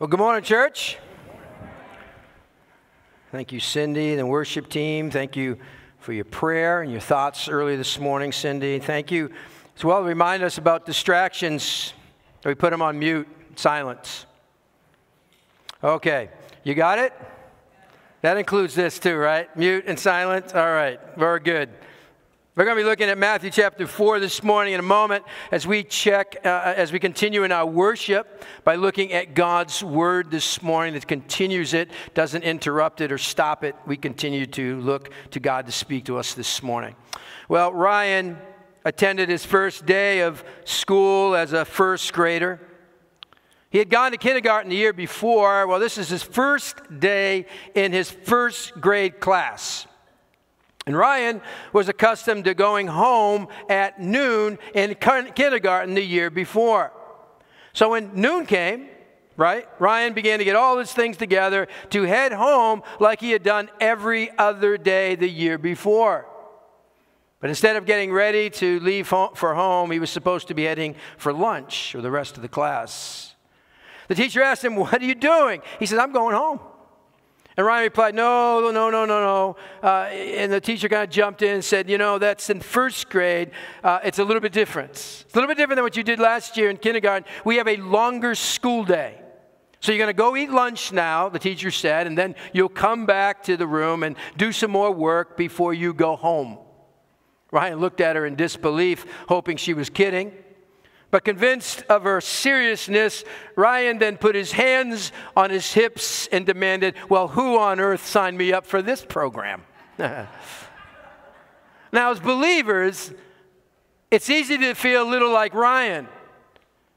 Well, good morning, church. Thank you, Cindy, and the worship team. Thank you for your prayer and your thoughts early this morning, Cindy. Thank you as well to remind us about distractions. We put them on mute, silence. Okay, you got it? That includes this too, right? Mute and silence? All right, very good. We're going to be looking at Matthew chapter 4 this morning in a moment as we check, uh, as we continue in our worship by looking at God's word this morning that continues it, doesn't interrupt it or stop it. We continue to look to God to speak to us this morning. Well, Ryan attended his first day of school as a first grader. He had gone to kindergarten the year before. Well, this is his first day in his first grade class. And Ryan was accustomed to going home at noon in kindergarten the year before. So when noon came, right, Ryan began to get all his things together to head home like he had done every other day the year before. But instead of getting ready to leave for home, he was supposed to be heading for lunch with the rest of the class. The teacher asked him, What are you doing? He said, I'm going home. And Ryan replied, No, no, no, no, no. Uh, and the teacher kind of jumped in and said, You know, that's in first grade. Uh, it's a little bit different. It's a little bit different than what you did last year in kindergarten. We have a longer school day. So you're going to go eat lunch now, the teacher said, and then you'll come back to the room and do some more work before you go home. Ryan looked at her in disbelief, hoping she was kidding. But convinced of her seriousness, Ryan then put his hands on his hips and demanded, Well, who on earth signed me up for this program? now, as believers, it's easy to feel a little like Ryan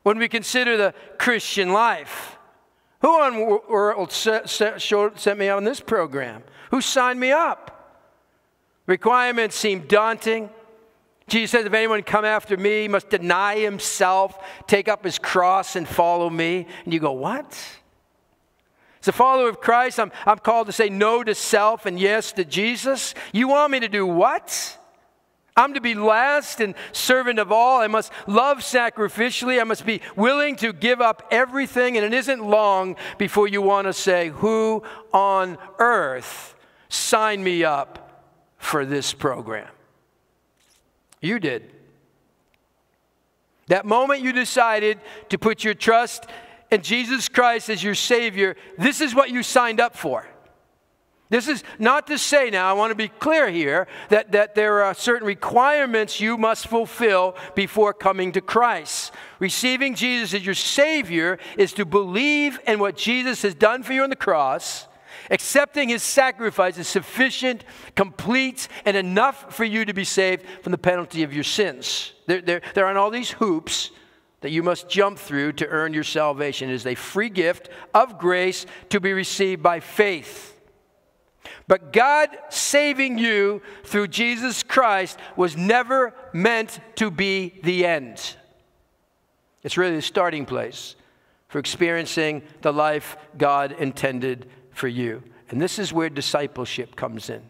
when we consider the Christian life. Who on earth sent me on this program? Who signed me up? Requirements seem daunting. Jesus says, If anyone come after me, he must deny himself, take up his cross, and follow me. And you go, What? As a follower of Christ, I'm, I'm called to say no to self and yes to Jesus. You want me to do what? I'm to be last and servant of all. I must love sacrificially. I must be willing to give up everything. And it isn't long before you want to say, Who on earth signed me up for this program? You did. That moment you decided to put your trust in Jesus Christ as your Savior, this is what you signed up for. This is not to say now, I want to be clear here, that, that there are certain requirements you must fulfill before coming to Christ. Receiving Jesus as your Savior is to believe in what Jesus has done for you on the cross Accepting his sacrifice is sufficient, complete, and enough for you to be saved from the penalty of your sins. There, there, there are all these hoops that you must jump through to earn your salvation. It is a free gift of grace to be received by faith. But God saving you through Jesus Christ was never meant to be the end. It's really the starting place for experiencing the life God intended for you. And this is where discipleship comes in.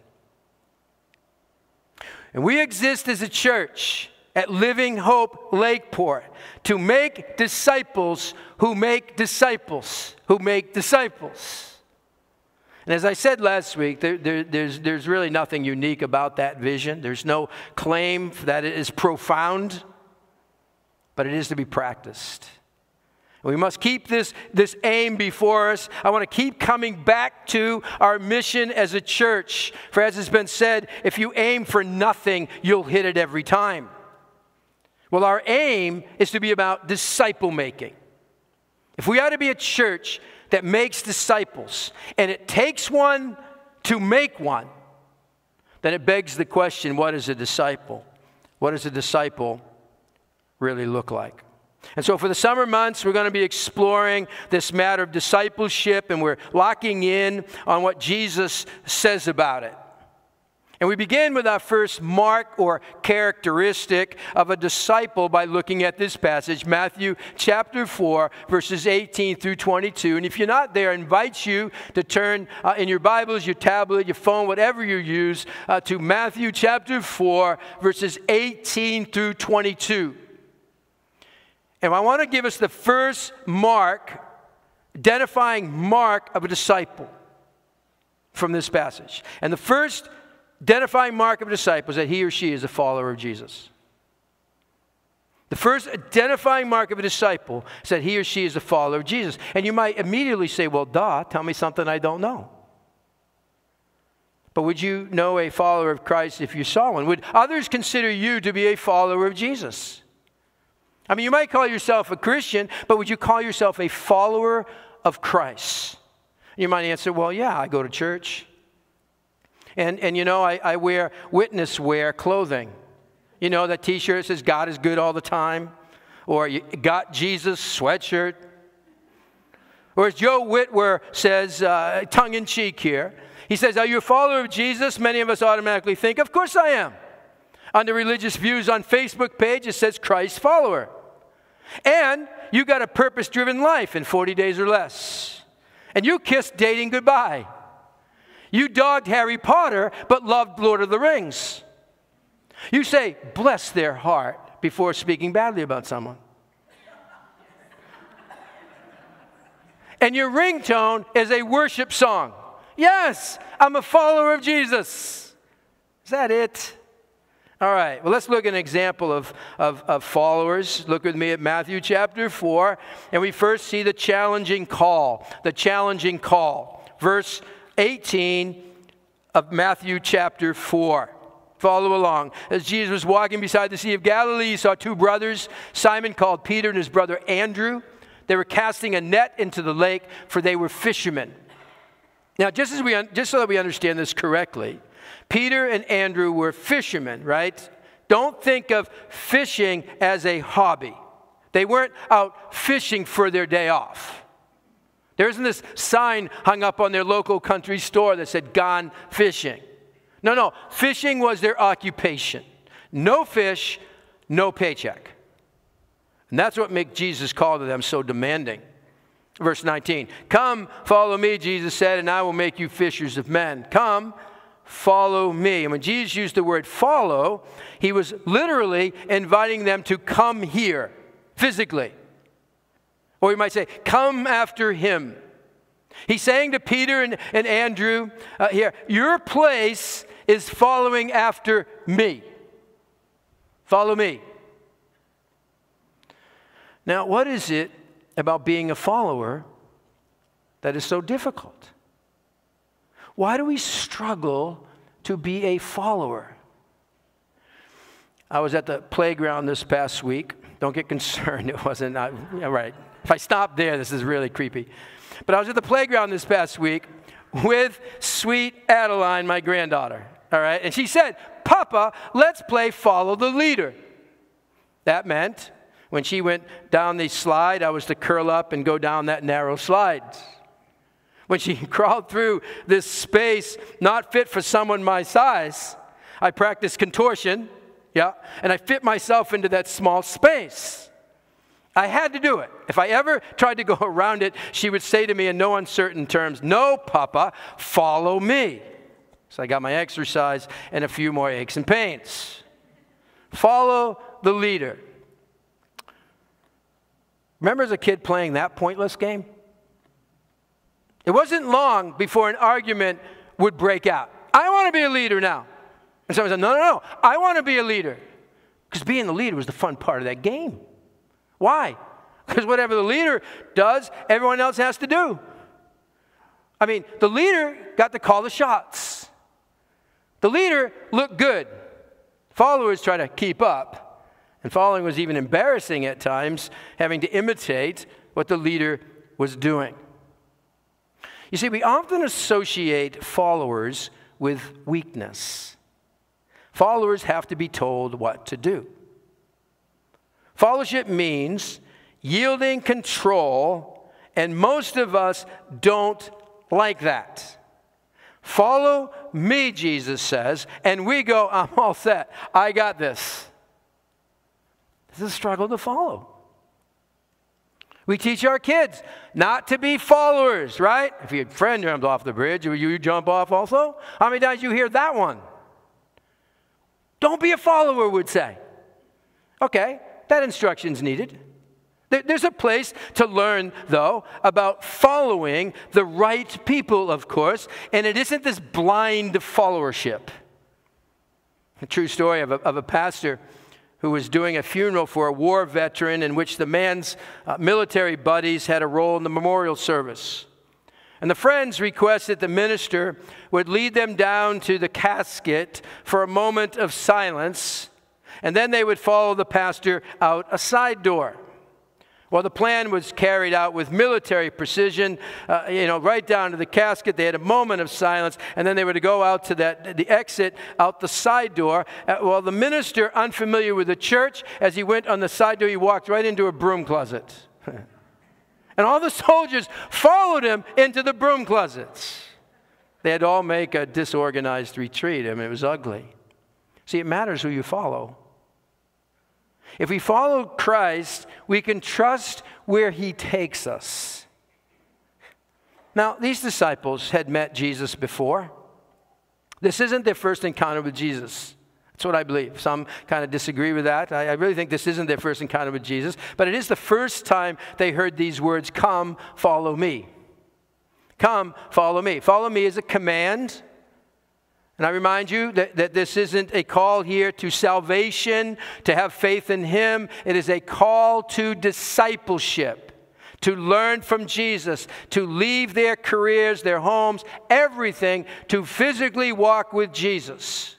And we exist as a church at Living Hope Lakeport to make disciples who make disciples who make disciples. And as I said last week, there, there, there's, there's really nothing unique about that vision. There's no claim that it is profound, but it is to be practiced. We must keep this, this aim before us. I want to keep coming back to our mission as a church. For as has been said, if you aim for nothing, you'll hit it every time. Well, our aim is to be about disciple making. If we are to be a church that makes disciples, and it takes one to make one, then it begs the question what is a disciple? What does a disciple really look like? And so, for the summer months, we're going to be exploring this matter of discipleship and we're locking in on what Jesus says about it. And we begin with our first mark or characteristic of a disciple by looking at this passage, Matthew chapter 4, verses 18 through 22. And if you're not there, I invite you to turn uh, in your Bibles, your tablet, your phone, whatever you use, uh, to Matthew chapter 4, verses 18 through 22. And I want to give us the first mark identifying mark of a disciple from this passage. And the first identifying mark of a disciple is that he or she is a follower of Jesus. The first identifying mark of a disciple is that he or she is a follower of Jesus. And you might immediately say, well, duh, tell me something I don't know. But would you know a follower of Christ if you saw one? Would others consider you to be a follower of Jesus? I mean, you might call yourself a Christian, but would you call yourself a follower of Christ? You might answer, well, yeah, I go to church. And, and you know, I, I wear witness wear clothing. You know, that t shirt says God is good all the time, or got Jesus sweatshirt. Or as Joe Whitwer says, uh, tongue in cheek here, he says, Are you a follower of Jesus? Many of us automatically think, Of course I am. On the religious views on Facebook page, it says Christ follower. And you got a purpose driven life in 40 days or less. And you kissed dating goodbye. You dogged Harry Potter, but loved Lord of the Rings. You say, bless their heart before speaking badly about someone. and your ringtone is a worship song. Yes, I'm a follower of Jesus. Is that it? All right, well, let's look at an example of, of, of, followers. Look with me at Matthew chapter 4, and we first see the challenging call. The challenging call. Verse 18 of Matthew chapter 4. Follow along. As Jesus was walking beside the Sea of Galilee, he saw two brothers, Simon called Peter and his brother Andrew. They were casting a net into the lake, for they were fishermen. Now, just, as we, just so that we understand this correctly, Peter and Andrew were fishermen, right? Don't think of fishing as a hobby. They weren't out fishing for their day off. There isn't this sign hung up on their local country store that said, Gone fishing. No, no, fishing was their occupation. No fish, no paycheck. And that's what made Jesus' call to them so demanding. Verse 19 Come, follow me, Jesus said, and I will make you fishers of men. Come, follow me. And when Jesus used the word follow, he was literally inviting them to come here physically. Or you might say, come after him. He's saying to Peter and, and Andrew uh, here, your place is following after me. Follow me. Now, what is it about being a follower that is so difficult? Why do we struggle to be a follower? I was at the playground this past week. Don't get concerned, it wasn't, I, right. If I stop there, this is really creepy. But I was at the playground this past week with sweet Adeline, my granddaughter. All right, and she said, Papa, let's play follow the leader. That meant when she went down the slide, I was to curl up and go down that narrow slide. When she crawled through this space not fit for someone my size, I practiced contortion, yeah, and I fit myself into that small space. I had to do it. If I ever tried to go around it, she would say to me in no uncertain terms, No, Papa, follow me. So I got my exercise and a few more aches and pains. Follow the leader. Remember as a kid playing that pointless game? It wasn't long before an argument would break out. I want to be a leader now. And someone said, No, no, no, I want to be a leader. Because being the leader was the fun part of that game. Why? Because whatever the leader does, everyone else has to do. I mean, the leader got to call the shots. The leader looked good. Followers try to keep up. And following was even embarrassing at times, having to imitate what the leader was doing. You see, we often associate followers with weakness. Followers have to be told what to do. Followership means yielding control, and most of us don't like that. Follow me, Jesus says, and we go, I'm all set. I got this. This is a struggle to follow. We teach our kids not to be followers, right? If your friend jumps off the bridge, will you jump off also? How many times you hear that one? Don't be a follower, would say. Okay, that instruction's needed. There's a place to learn, though, about following the right people, of course, and it isn't this blind followership. A true story of a, of a pastor who was doing a funeral for a war veteran in which the man's uh, military buddies had a role in the memorial service. And the friends requested the minister would lead them down to the casket for a moment of silence, and then they would follow the pastor out a side door. Well, the plan was carried out with military precision, uh, you know, right down to the casket. They had a moment of silence, and then they were to go out to that, the exit out the side door. Uh, well, the minister, unfamiliar with the church, as he went on the side door, he walked right into a broom closet. and all the soldiers followed him into the broom closets. They had all make a disorganized retreat. I mean, it was ugly. See, it matters who you follow. If we follow Christ, we can trust where he takes us. Now, these disciples had met Jesus before. This isn't their first encounter with Jesus. That's what I believe. Some kind of disagree with that. I, I, really think this isn't their first encounter with Jesus, but it is the first time they heard these words Come, follow me. Come, follow me. Follow me is a command. And I remind you that, that this isn't a call here to salvation, to have faith in Him. It is a call to discipleship, to learn from Jesus, to leave their careers, their homes, everything, to physically walk with Jesus.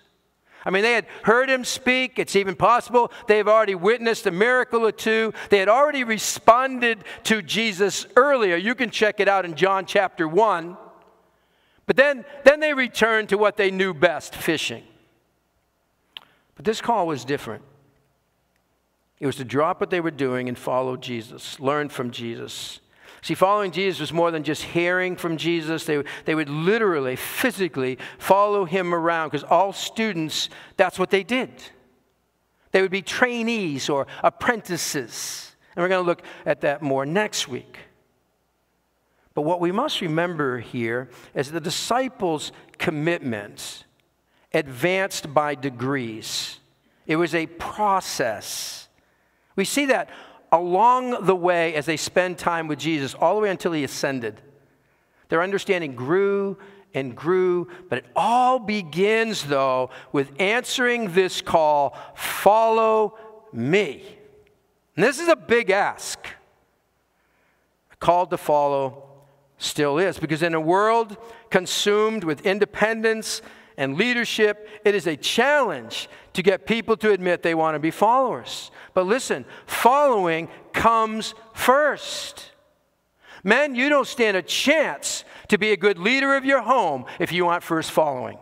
I mean, they had heard him speak. It's even possible they've already witnessed a miracle or two. They had already responded to Jesus earlier. You can check it out in John chapter 1. But then, then they returned to what they knew best fishing. But this call was different. It was to drop what they were doing and follow Jesus, learn from Jesus. See, following Jesus was more than just hearing from Jesus. They, they would literally, physically follow him around because all students, that's what they did. They would be trainees or apprentices. And we're going to look at that more next week. But what we must remember here is the disciples' commitment advanced by degrees. It was a process. We see that along the way as they spend time with Jesus, all the way until he ascended. Their understanding grew and grew, but it all begins, though, with answering this call follow me. And this is a big ask. Called to follow still is. Because in a world consumed with independence and leadership, it is a challenge to get people to admit they want to be followers. But listen, following comes first. Men, you don't stand a chance to be a good leader of your home if you aren't first following.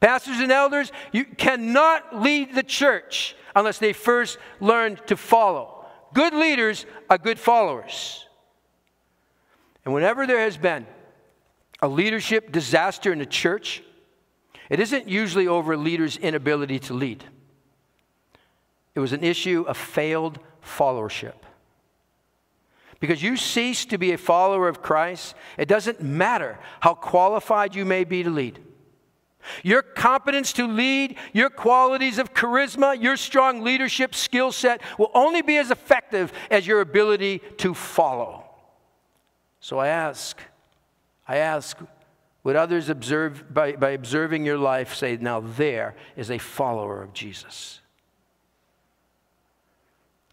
Pastors and elders, you cannot lead the church unless they first learn to follow. Good leaders are good followers. And whenever there has been a leadership disaster in a church, it isn't usually over a leader's inability to lead. It was an issue of failed followership. Because you cease to be a follower of Christ, it doesn't matter how qualified you may be to lead. Your competence to lead, your qualities of charisma, your strong leadership skill set will only be as effective as your ability to follow. So I ask, I ask, would others observe, by, by observing your life, say, now there is a follower of Jesus?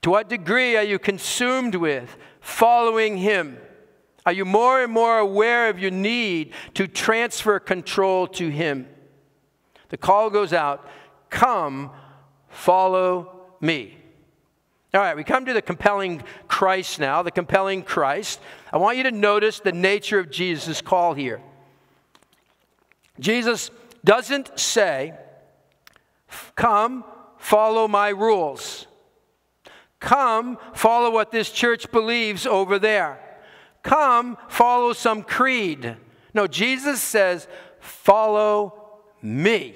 To what degree are you consumed with following him? Are you more and more aware of your need to transfer control to him? The call goes out come, follow me. All right, we come to the compelling Christ now, the compelling Christ. I want you to notice the nature of Jesus' call here. Jesus doesn't say, Come, follow my rules. Come, follow what this church believes over there. Come, follow some creed. No, Jesus says, Follow me.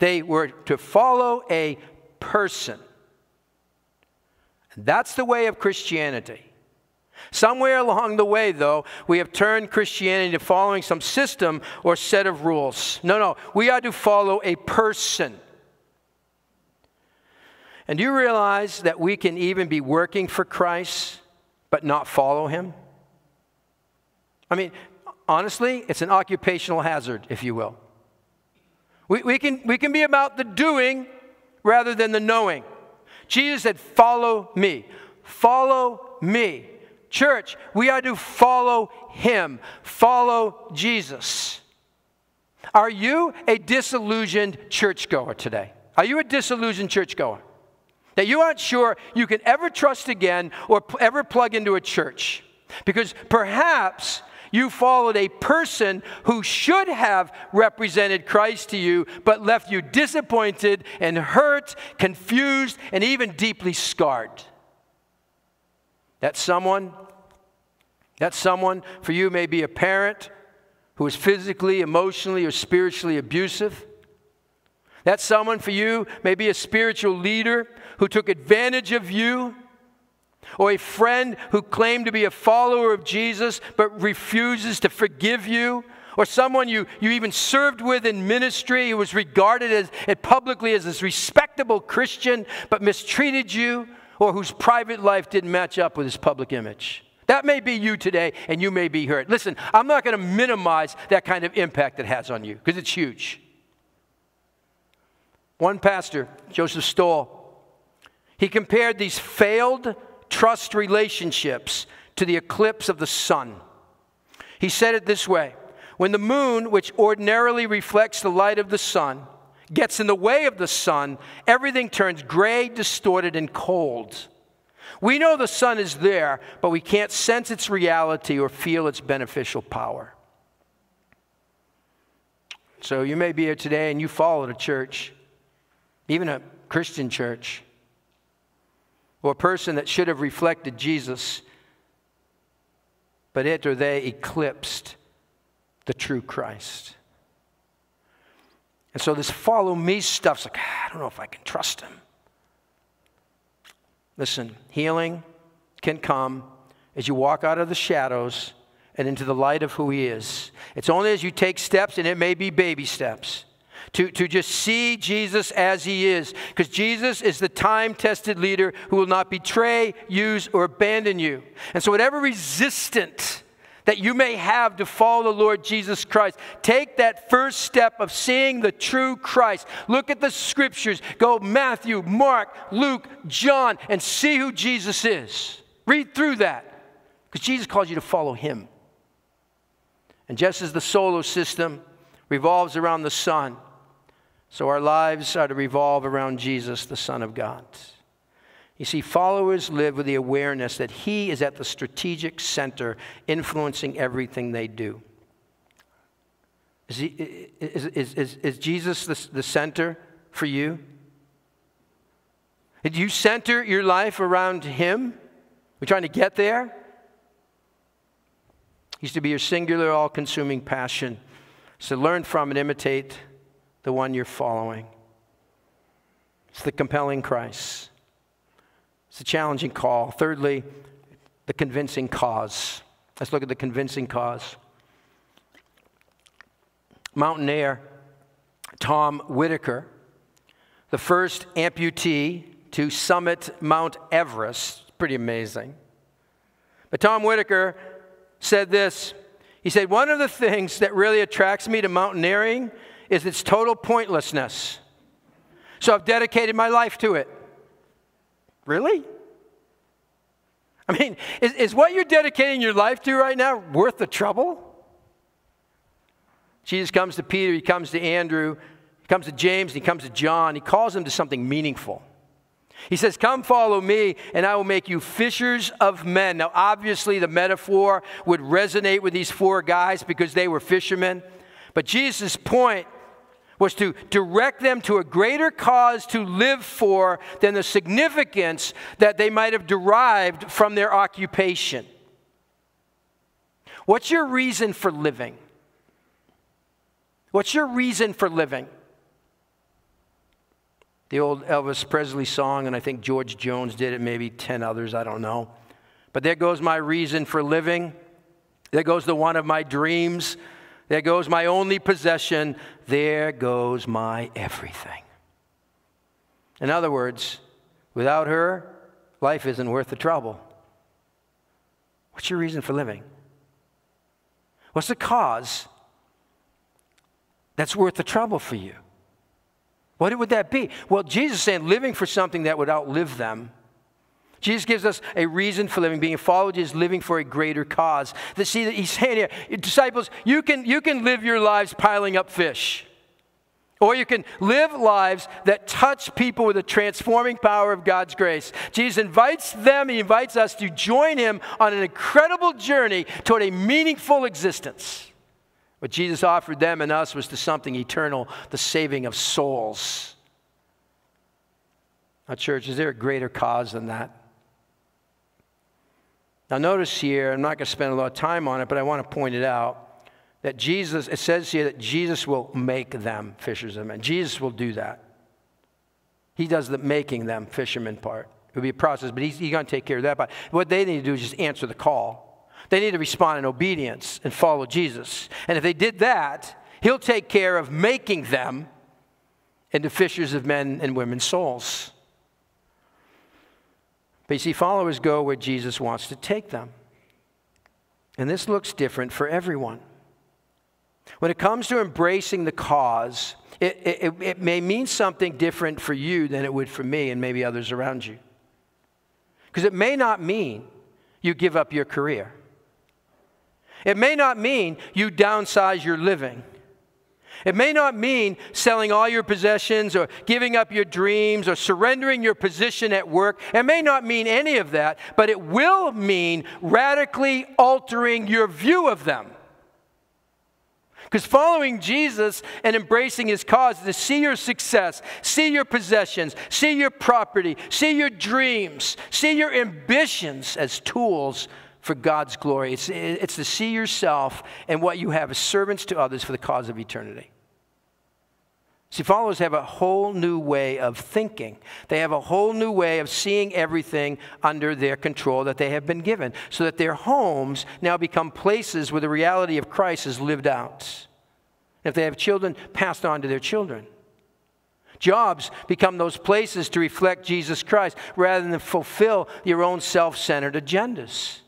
They were to follow a person. That's the way of Christianity. Somewhere along the way, though, we have turned Christianity to following some system or set of rules. No, no, we are to follow a person. And do you realize that we can even be working for Christ but not follow him? I mean, honestly, it's an occupational hazard, if you will. We, we, can, we can be about the doing rather than the knowing. Jesus said, Follow me. Follow me. Church, we are to follow him, follow Jesus. Are you a disillusioned churchgoer today? Are you a disillusioned churchgoer? That you aren't sure you can ever trust again or ever plug into a church? Because perhaps you followed a person who should have represented Christ to you, but left you disappointed and hurt, confused, and even deeply scarred. That someone, that someone for you may be a parent who is physically, emotionally, or spiritually abusive. That someone for you may be a spiritual leader who took advantage of you or a friend who claimed to be a follower of Jesus but refuses to forgive you, or someone you, you even served with in ministry who was regarded as, publicly as a respectable Christian but mistreated you, or whose private life didn't match up with his public image. That may be you today, and you may be hurt. Listen, I'm not going to minimize that kind of impact it has on you because it's huge. One pastor, Joseph Stowell, he compared these failed trust relationships to the eclipse of the sun. He said it this way When the moon, which ordinarily reflects the light of the sun, gets in the way of the sun, everything turns gray, distorted, and cold. We know the sun is there, but we can't sense its reality or feel its beneficial power. So you may be here today and you follow a church, even a Christian church or a person that should have reflected Jesus, but it or they eclipsed the true Christ. And so this follow me stuff's like, ah, I don't know if I can trust him. Listen, healing can come as you walk out of the shadows and into the light of who he is. It's only as you take steps, and it may be baby steps to, to just see Jesus as he is. Because Jesus is the time tested leader who will not betray, use, or abandon you. And so, whatever resistance that you may have to follow the Lord Jesus Christ, take that first step of seeing the true Christ. Look at the scriptures. Go Matthew, Mark, Luke, John, and see who Jesus is. Read through that. Because Jesus calls you to follow him. And just as the solar system revolves around the sun, so our lives are to revolve around Jesus, the Son of God. You see, followers live with the awareness that He is at the strategic center, influencing everything they do. Is, he, is, is, is, is Jesus the, the center for you? Did you center your life around Him? We're trying to get there? He's to be your singular, all consuming passion. So learn from and imitate the one you're following. It's the compelling Christ. It's a challenging call. Thirdly, the convincing cause. Let's look at the convincing cause. Mountaineer Tom Whittaker, the first amputee to summit Mount Everest, pretty amazing. But Tom Whittaker said this. He said, One of the things that really attracts me to mountaineering is its total pointlessness. So I've dedicated my life to it. Really? I mean, is, is what you're dedicating your life to right now worth the trouble? Jesus comes to Peter, he comes to Andrew, he comes to James, he comes to John. He calls them to something meaningful. He says, Come follow me, and I will make you fishers of men. Now, obviously, the metaphor would resonate with these four guys because they were fishermen. But Jesus' point was to direct them to a greater cause to live for than the significance that they might have derived from their occupation. What's your reason for living? What's your reason for living? The old Elvis Presley song, and I think George Jones did it, maybe 10 others, I don't know. But there goes my reason for living. There goes the one of my dreams. There goes my only possession. There goes my everything. In other words, Without her, life isn't worth the trouble. What's your reason for living? What's the cause that's worth the trouble for you? What would that be? Well, Jesus is saying living for something that would outlive them. Jesus gives us a reason for living. Being a follower is living for a greater cause. The, see, that he's saying here, disciples, you can, you can live your lives piling up fish. Or you can live lives that touch people with the transforming power of God's grace. Jesus invites them, he invites us to join him on an incredible journey toward a meaningful existence. What Jesus offered them and us was to something eternal, the saving of souls. Now, church, is there a greater cause than that? Now, notice here, I'm not going to spend a lot of time on it, but I want to point it out that Jesus, it says here that Jesus will make them fishers of men. Jesus will do that. He does the making them fishermen part. It will be a process, but he's, he's going to take care of that. But what they need to do is just answer the call. They need to respond in obedience and follow Jesus. And if they did that, he'll take care of making them into fishers of men and women's souls. But you see, followers go where Jesus wants to take them. And this looks different for everyone. When it comes to embracing the cause, it, it, it, may mean something different for you than it would for me and maybe others around you. Because it may not mean you give up your career, it may not mean you downsize your living. It may not mean selling all your possessions or giving up your dreams or surrendering your position at work. It may not mean any of that, but it will mean radically altering your view of them. Because following Jesus and embracing his cause to see your success, see your possessions, see your property, see your dreams, see your ambitions as tools for God's glory. It's, it's to see yourself and what you have as servants to others for the cause of eternity. See, followers have a whole new way of thinking. They have a whole new way of seeing everything under their control that they have been given, so that their homes now become places where the reality of Christ is lived out. If they have children, passed on to their children. Jobs become those places to reflect Jesus Christ rather than fulfill your own self centered agendas.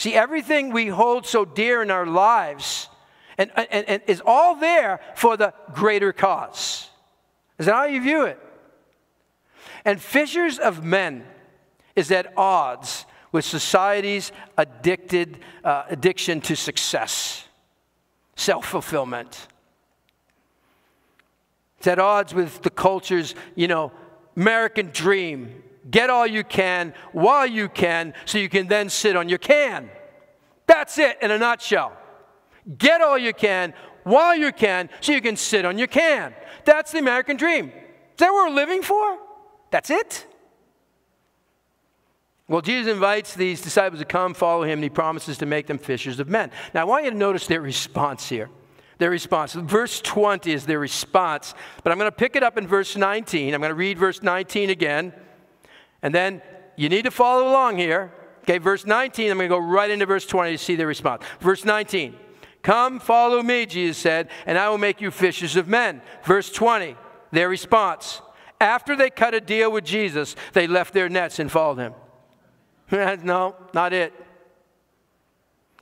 See, everything we hold so dear in our lives and, and, and is all there for the greater cause. Is that how you view it? And fishers of men is at odds with society's addicted uh, addiction to success, self fulfillment. It's at odds with the culture's, you know, American dream. Get all you can while you can so you can then sit on your can. That's it in a nutshell. Get all you can while you can so you can sit on your can. That's the American dream. Is that what we're living for? That's it? Well, Jesus invites these disciples to come follow him, and he promises to make them fishers of men. Now, I want you to notice their response here. Their response. Verse 20 is their response, but I'm going to pick it up in verse 19. I'm going to read verse 19 again, and then you need to follow along here. Okay, verse 19, I'm going to go right into verse 20 to see their response. Verse 19. Come, follow me, Jesus said, and I will make you fishers of men. Verse 20, their response. After they cut a deal with Jesus, they left their nets and followed him. no, not it.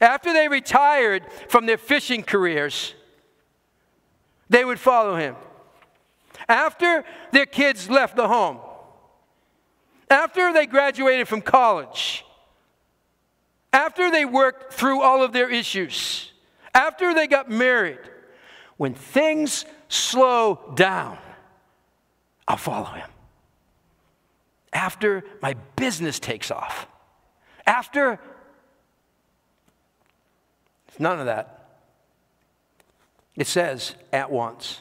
After they retired from their fishing careers, they would follow him. After their kids left the home, after they graduated from college, after they worked through all of their issues, after they got married, when things slow down, I'll follow him. After my business takes off, after none of that. It says at once.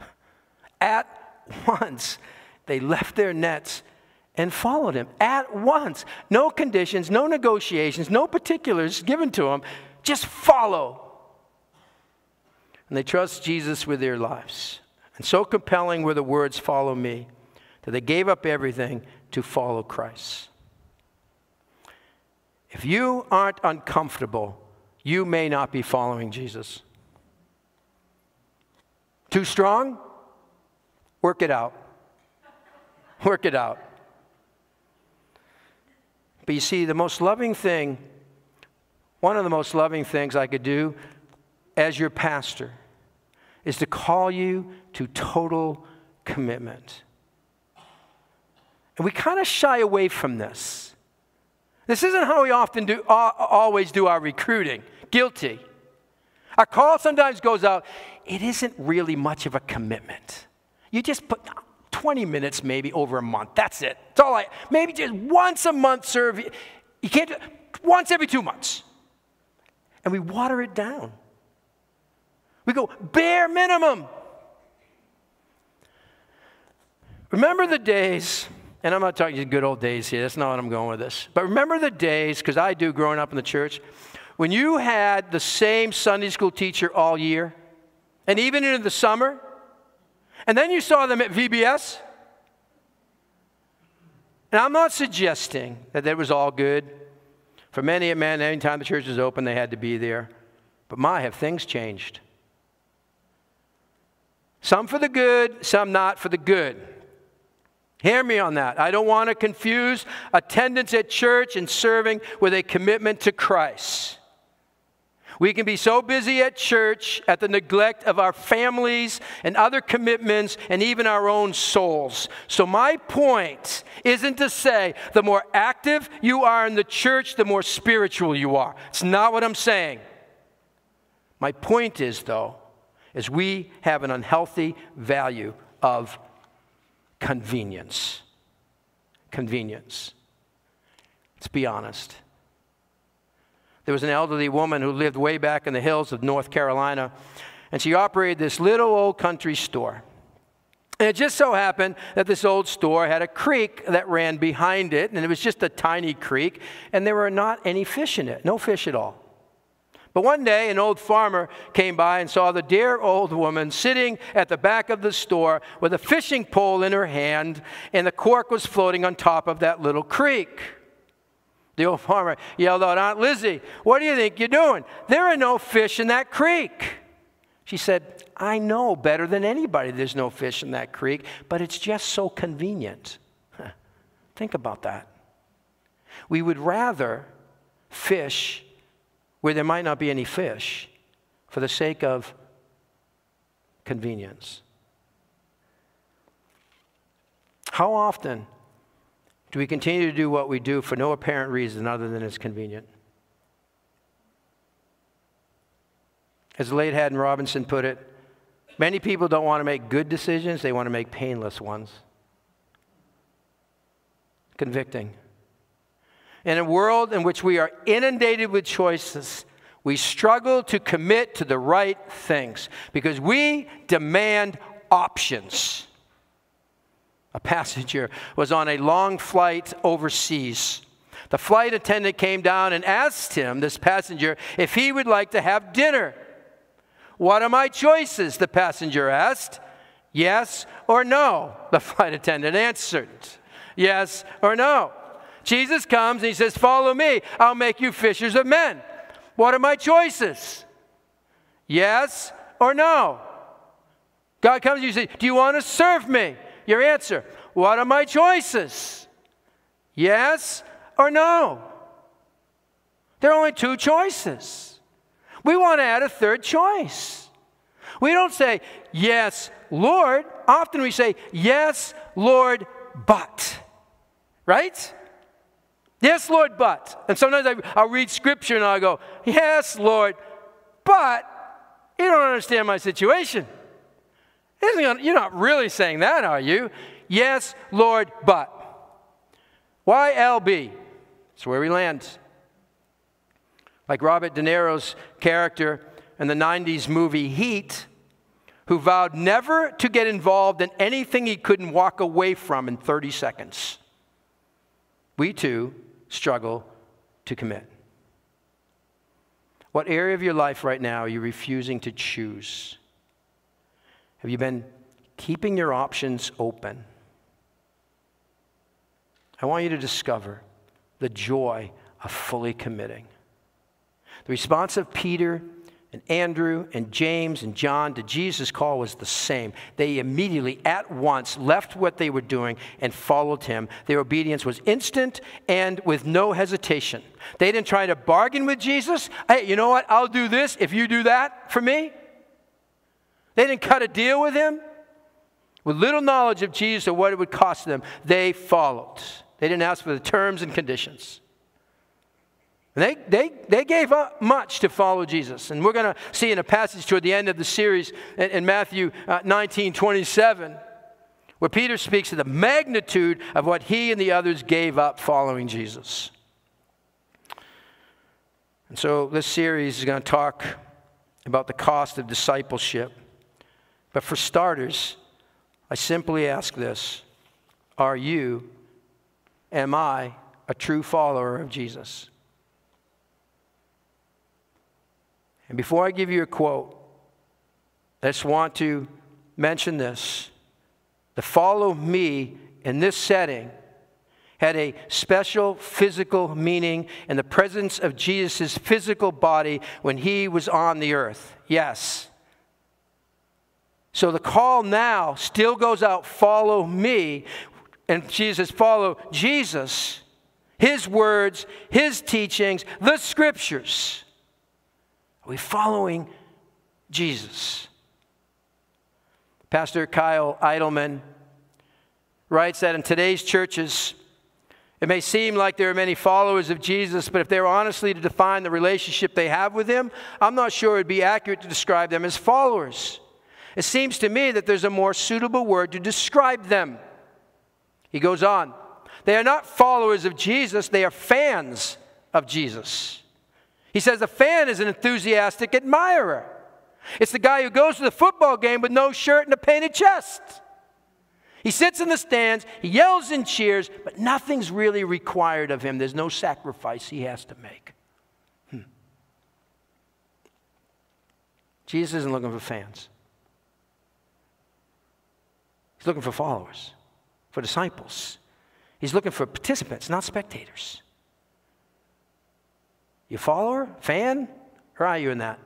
At once, they left their nets and followed him. At once. No conditions, no negotiations, no particulars given to them. Just follow and they trust Jesus with their lives. And so compelling were the words, Follow me, that they gave up everything to follow Christ. If you aren't uncomfortable, you may not be following Jesus. Too strong? Work it out. Work it out. But you see, the most loving thing, one of the most loving things I could do as your pastor is to call you to total commitment. And we kind of shy away from this. This isn't how we often do, always do our recruiting. Guilty. Our call sometimes goes out, it isn't really much of a commitment. You just put 20 minutes maybe over a month. That's it. That's all I, maybe just once a month serve. You can't do once every two months. And we water it down. We go bare minimum. Remember the days, and I'm not talking to good old days here, that's not what I'm going with this. But remember the days, because I do growing up in the church, when you had the same Sunday school teacher all year, and even into the summer, and then you saw them at VBS. And I'm not suggesting that that was all good. For many a man, anytime the church was open, they had to be there. But my, have things changed. Some for the good, some not for the good. Hear me on that. I don't want to confuse attendance at church and serving with a commitment to Christ. We can be so busy at church at the neglect of our families and other commitments and even our own souls. So, my point isn't to say the more active you are in the church, the more spiritual you are. It's not what I'm saying. My point is, though, is we have an unhealthy value of convenience. Convenience. Let's be honest. There was an elderly woman who lived way back in the hills of North Carolina, and she operated this little old country store. And it just so happened that this old store had a creek that ran behind it, and it was just a tiny creek, and there were not any fish in it, no fish at all. But one day, an old farmer came by and saw the dear old woman sitting at the back of the store with a fishing pole in her hand, and the cork was floating on top of that little creek. The old farmer yelled out, Aunt Lizzie, what do you think you're doing? There are no fish in that creek. She said, I know better than anybody there's no fish in that creek, but it's just so convenient. Think about that. We would rather fish where there might not be any fish for the sake of convenience. How often do we continue to do what we do for no apparent reason other than it's convenient? As the late Haddon Robinson put it, many people don't want to make good decisions, they want to make painless ones. Convicting. In a world in which we are inundated with choices, we struggle to commit to the right things because we demand options. A passenger was on a long flight overseas. The flight attendant came down and asked him, this passenger, if he would like to have dinner. What are my choices? The passenger asked. Yes or no? The flight attendant answered. Yes or no? Jesus comes and he says, Follow me. I'll make you fishers of men. What are my choices? Yes or no? God comes and you say, Do you want to serve me? Your answer What are my choices? Yes or no? There are only two choices. We want to add a third choice. We don't say, Yes, Lord. Often we say, Yes, Lord, but. Right? Yes, Lord, but. And sometimes I, will read scripture and I'll go, Yes, Lord, but you don't understand my situation. You're not really saying that, are you? Yes, Lord, but. YLB. That's where we land. Like Robert De Niro's character in the 90s movie Heat, who vowed never to get involved in anything he couldn't walk away from in 30 seconds. We too struggle to commit. What area of your life right now are you refusing to choose? Have you been keeping your options open? I want you to discover the joy of fully committing. The response of Peter and Andrew and James and John to Jesus' call was the same. They immediately, at once, left what they were doing and followed him. Their obedience was instant and with no hesitation. They didn't try to bargain with Jesus. Hey, you know what? I'll do this if you do that for me. They didn't cut a deal with him. With little knowledge of Jesus or what it would cost them, they followed. They didn't ask for the terms and conditions. They, they, they gave up much to follow Jesus. And we're going to see in a passage toward the end of the series in, in Matthew uh, 19 27, where Peter speaks of the magnitude of what he and the others gave up following Jesus. And so this series is going to talk about the cost of discipleship. But for starters, I simply ask this Are you, am I, a true follower of Jesus? And before I give you a quote, I just want to mention this. The follow me in this setting had a special physical meaning in the presence of Jesus' physical body when he was on the earth. Yes. So the call now still goes out follow me. And Jesus, follow Jesus, his words, his teachings, the scriptures. Are we following Jesus? Pastor Kyle Idleman writes that in today's churches, it may seem like there are many followers of Jesus, but if they were honestly to define the relationship they have with Him, I'm not sure it would be accurate to describe them as followers. It seems to me that there's a more suitable word to describe them. He goes on. They are not followers of Jesus, they are fans of Jesus. He says a fan is an enthusiastic admirer. It's the guy who goes to the football game with no shirt and a painted chest. He sits in the stands, he yells and cheers, but nothing's really required of him. There's no sacrifice he has to make. Hmm. Jesus isn't looking for fans, he's looking for followers, for disciples. He's looking for participants, not spectators. You follower, fan, or are you in that?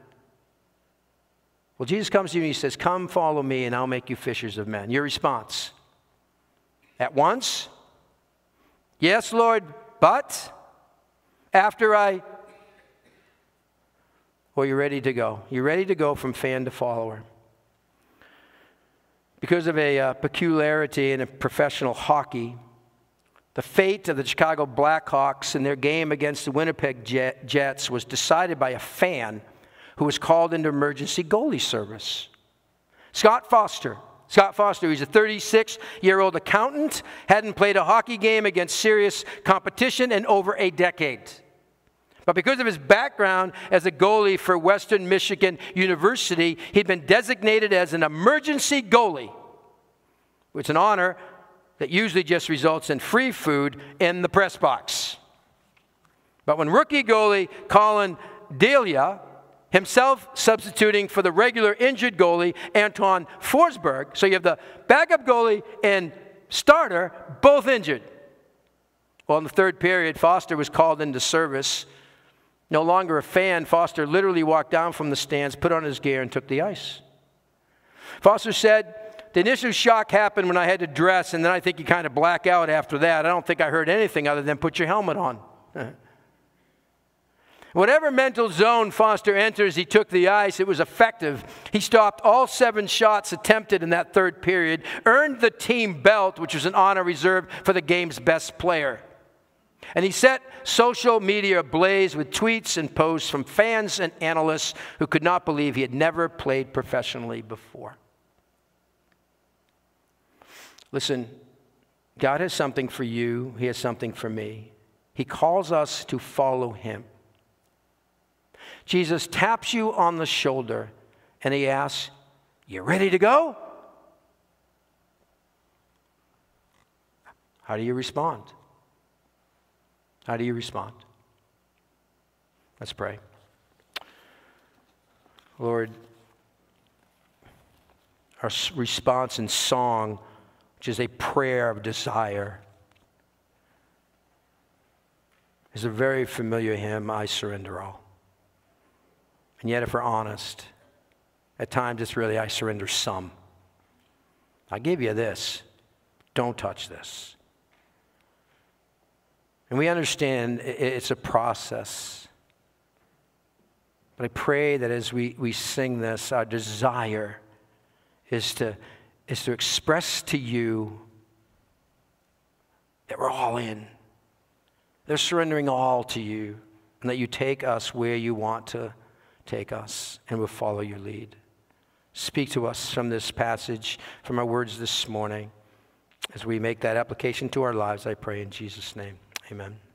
Well, Jesus comes to you and he says, Come follow me, and I'll make you fishers of men. Your response? At once? Yes, Lord, but after I. Well, you're ready to go. You're ready to go from fan to follower. Because of a uh, peculiarity in professional hockey, the fate of the Chicago Blackhawks in their game against the Winnipeg Jets was decided by a fan who was called into emergency goalie service. Scott Foster. Scott Foster, he's a 36 year old accountant, hadn't played a hockey game against serious competition in over a decade. But because of his background as a goalie for Western Michigan University, he'd been designated as an emergency goalie, which is an honor that usually just results in free food in the press box. But when rookie goalie Collin Delia, himself substituting for the regular injured goalie Anton Forsberg, so you have the backup goalie and starter both injured. Well, in the third period, Foster was called into service. No longer a fan, Foster literally walked down from the stands, put on his gear, and took the ice. Foster said, the initial shock happened when I had to dress, and then I think you kind of black out after that. I don't think I heard anything other than put your helmet on. Whatever mental zone Foster enters, he took the ice. It was effective. He stopped all seven shots attempted in that third period, earned the team belt, which was an honor reserved for the game's best player. And he set social media ablaze with tweets and posts from fans and analysts who could not believe he had never played professionally before. Listen, God has something for you, He has something for me. He calls us to follow Him. Jesus taps you on the shoulder and He asks, You ready to go? How do you respond? How do you respond? Let's pray. Lord, our response in song which is a prayer of desire, is a very familiar hymn, I Surrender All. And yet, if we're honest, at times it's really, I surrender some. I give you this. Don't touch this. And we understand it's a process. But I pray that as we, we sing this, our desire is to, is to express to you that we're all in. They're surrendering all to you, and that you take us where you want to take us, and we'll follow your lead. Speak to us from this passage, from our words this morning. As we make that application to our lives, I pray in Jesus' name. Amen.